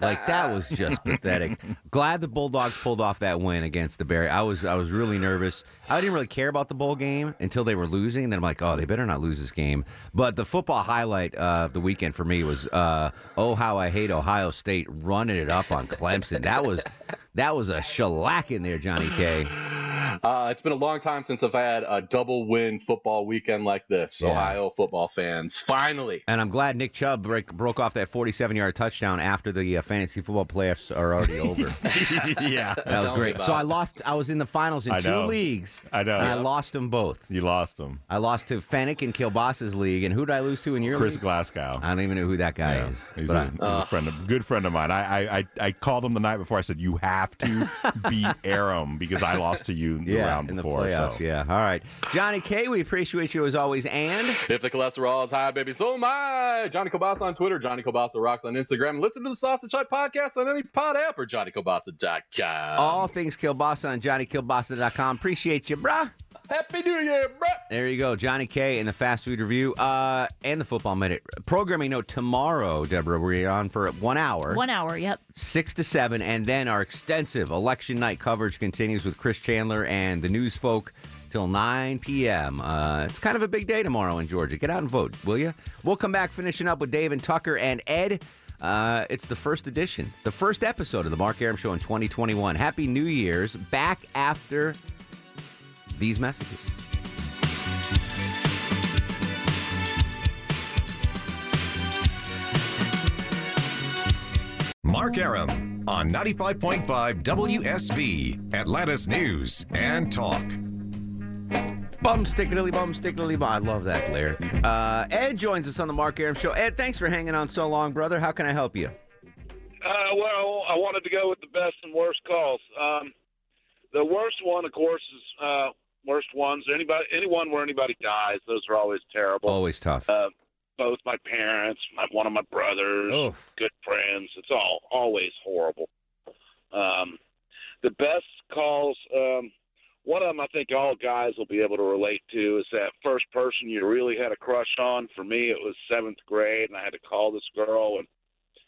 like that was just pathetic. Glad the Bulldogs pulled off that win against the Bears. I was I was really nervous. I didn't really care about the bowl game until they were losing. Then I'm like, oh, they better not lose this game. But the football highlight uh, of the weekend for me was, uh, oh, how I hate Ohio State running it up on Clemson. That was that was a shellac in there, Johnny K. Uh, it's been a long time since I've had a double win football weekend like this. Yeah. Ohio football fans, finally. And I'm glad Nick Chubb break, broke off that 47 yard touchdown after the uh, fantasy football playoffs are already over. yeah, That was Tell me great. So. I lost. I was in the finals in I two know. leagues. I know. And I lost them both. You lost them. I lost to Fennec and Kilbas's league. And who did I lose to in your league? Chris league? Glasgow. I don't even know who that guy Yeah, is. He's, But a, I- he's a friend, of, good friend of mine. I, I, I, I called him the night before. I said you have to beat Arum because I lost to you the yeah, round in the before. playoffs. so. Yeah. All right, Johnny K. We appreciate you as always. And If the cholesterol is high, baby, so am I. Johnny Kobasa on Twitter, Johnny Kobasa Rocks on Instagram. Listen to the Sausage Hut podcast on any pod app or JohnnyKobasa.com. all things Kilbasa on JohnnyKilbasa.com. Appreciate you, bruh. Happy New Year, bro. There you go, Johnny K in the fast food review uh, and the football minute. Programming note tomorrow, Deborah. We're on for one hour. One hour, yep. six to seven, and then our extensive election night coverage continues with Chris Chandler and the news folk till 9 p.m. Uh, it's kind of a big day tomorrow in Georgia. Get out and vote, will you? We'll come back finishing up with Dave and Tucker and Ed. Uh, it's the first edition, the first episode of the Mark Arum Show in 2021. Happy New Year's. Back after these messages. Mark Arum on 95.5 WSB, Atlanta's News and Talk. Bum stickily bum stickily bum. I love that lyric. Uh, Ed joins us on the Mark Arum Show. Ed, thanks for hanging on so long, brother. How can I help you? Uh, well, I wanted to go with the best and worst calls. Um, the worst one, of course, is uh, worst ones. Anybody, anyone where anybody dies, those are always terrible. Always tough. Uh, both my parents, my, one of my brothers, good friends. It's all always horrible. Um, the best calls. Um, one of them I think all guys will be able to relate to is that first person you really had a crush on. For me, it was seventh grade, and I had to call this girl, and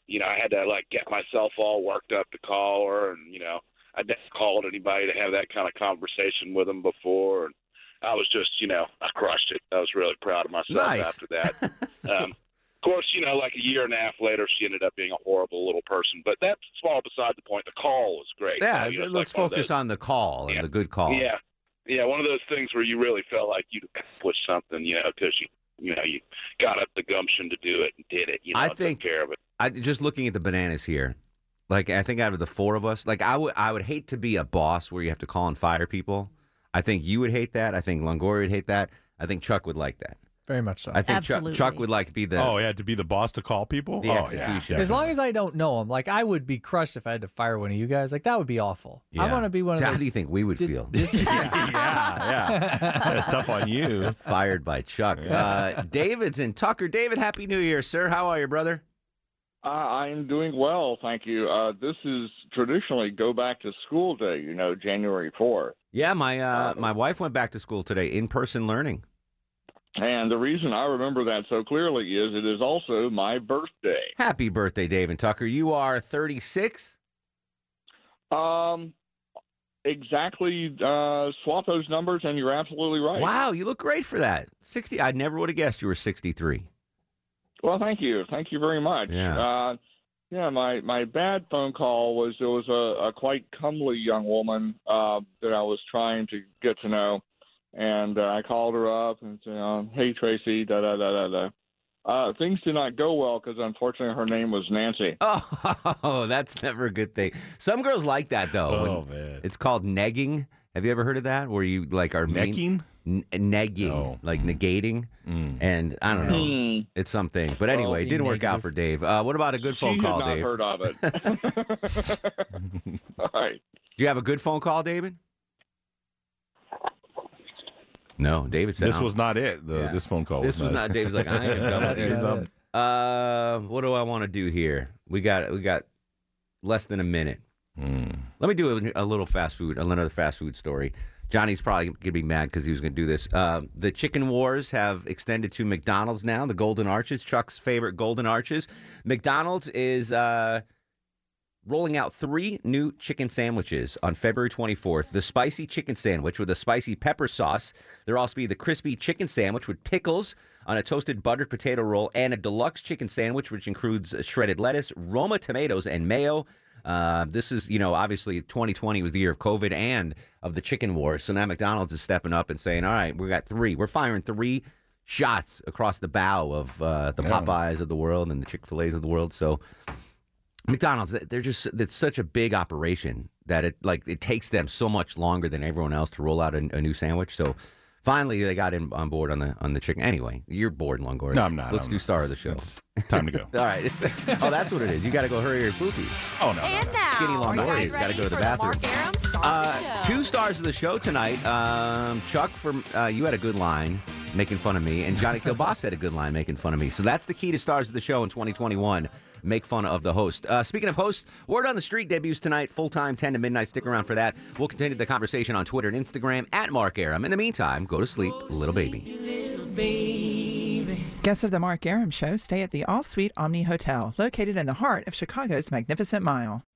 you know I had to like get myself all worked up to call her, and you know I'd never called anybody to have that kind of conversation with them before, and I was just you know I crushed it. I was really proud of myself Nice. after that. um, of course, you know, like a year and a half later, she ended up being a horrible little person. But that's all beside the point. The call was great. Yeah, you know, let's like focus on the call and the good call. yeah, yeah, one of those things where you really felt like you accomplished something, you know, because you, you know, you got up the gumption to do it and did it. You know, I think- care of it. I just looking at the bananas here. Like I think out of the four of us, like I would I would hate to be a boss where you have to call and fire people. I think you would hate that. I think Longoria would hate that. I think Chuck would like that. Very much so. I think Chuck, Chuck would like be the oh yeah, to be the boss to call people. The oh, execution. Yeah, As long as I don't know him, like I would be crushed if I had to fire one of you guys. Like that would be awful. I Yeah. want to be one of How those. do you think we would feel? yeah, yeah. Tough on you. Fired by Chuck. Uh, David's in Tucker. David, happy New Year, sir. How are you, brother? Uh, I'm doing well, thank you. Uh, this is traditionally go back to school day, you know, January 4th. Yeah, my uh, my wife went back to school today, in person learning. And the reason I remember that so clearly is it is also my birthday. Happy birthday, Dave and Tucker. You are 36. Um, exactly. Uh, swap those numbers, and you're absolutely right. Wow, you look great for that. 60. I never would have guessed you were 63. Well, thank you, thank you very much. Yeah. Uh, yeah, my my bad phone call was there was a, a quite comely young woman uh, that I was trying to get to know, and uh, I called her up and said, uh, "Hey Tracy, da da da da da." Uh, things did not go well because unfortunately her name was Nancy. Oh, that's never a good thing. Some girls like that though. Oh, man. It's called negging. Have you ever heard of that? Where you like are mean- Necking? N- negging, like negating, and I don't know. Mm. It's something. But anyway, it didn't work out for Dave. Uh, what about a good phone she call, had not Dave? heard of it. All right. Do you have a good phone call, David? No, David said This was not it. The, Yeah. This phone call. This was not. David's like, I ain't done with He's this. up. Uh, what do I want to do here? We got we got less than a minute. Hmm. Let me do a, a little fast food, another fast food story. Johnny's probably gonna be mad because he was gonna do this. Uh, the chicken wars have extended to McDonald's now. The Golden Arches, Chuck's favorite Golden Arches. McDonald's is uh, rolling out three new chicken sandwiches on February 24th. The spicy chicken sandwich with a spicy pepper sauce. There'll also be the crispy chicken sandwich with pickles on a toasted buttered potato roll and a deluxe chicken sandwich, which includes shredded lettuce, Roma tomatoes, and mayo. Uh, this is, you know, obviously 2020 was the year of COVID and of the chicken war. So now McDonald's is stepping up and saying, all right, we got three. We're firing three shots across the bow of uh, the Yeah. Popeyes of the world and the Chick fil A's of the world. So McDonald's, they're just, it's such a big operation that it, like, it takes them so much longer than everyone else to roll out a, a new sandwich. So finally they got in on board on the on the chicken. Anyway, you're bored, Longoria. No, I'm not. Let's I'm do not. star of the show. Time to go. All right. oh, that's what it is. You got to go hurry or poopy. Oh, no. And now, Skinny are you Longoria. guys Got to go to the for bathroom. Mark Arum Stars of the Uh, Show? two stars of the show tonight. Um, Chuck from uh, you had a good line making fun of me, and Johnny Kilboss had a good line making fun of me. So that's the key to stars of the show in 2021. Make fun of the host. Uh, speaking of hosts, Word on the Street debuts tonight, full time, 10 to midnight. Stick around for that. We'll continue the conversation on Twitter and Instagram at Mark Arum. In the meantime, go to sleep, little baby. Guests of the Mark Arum Show stay at the All Suite Omni Hotel, located in the heart of Chicago's Magnificent Mile.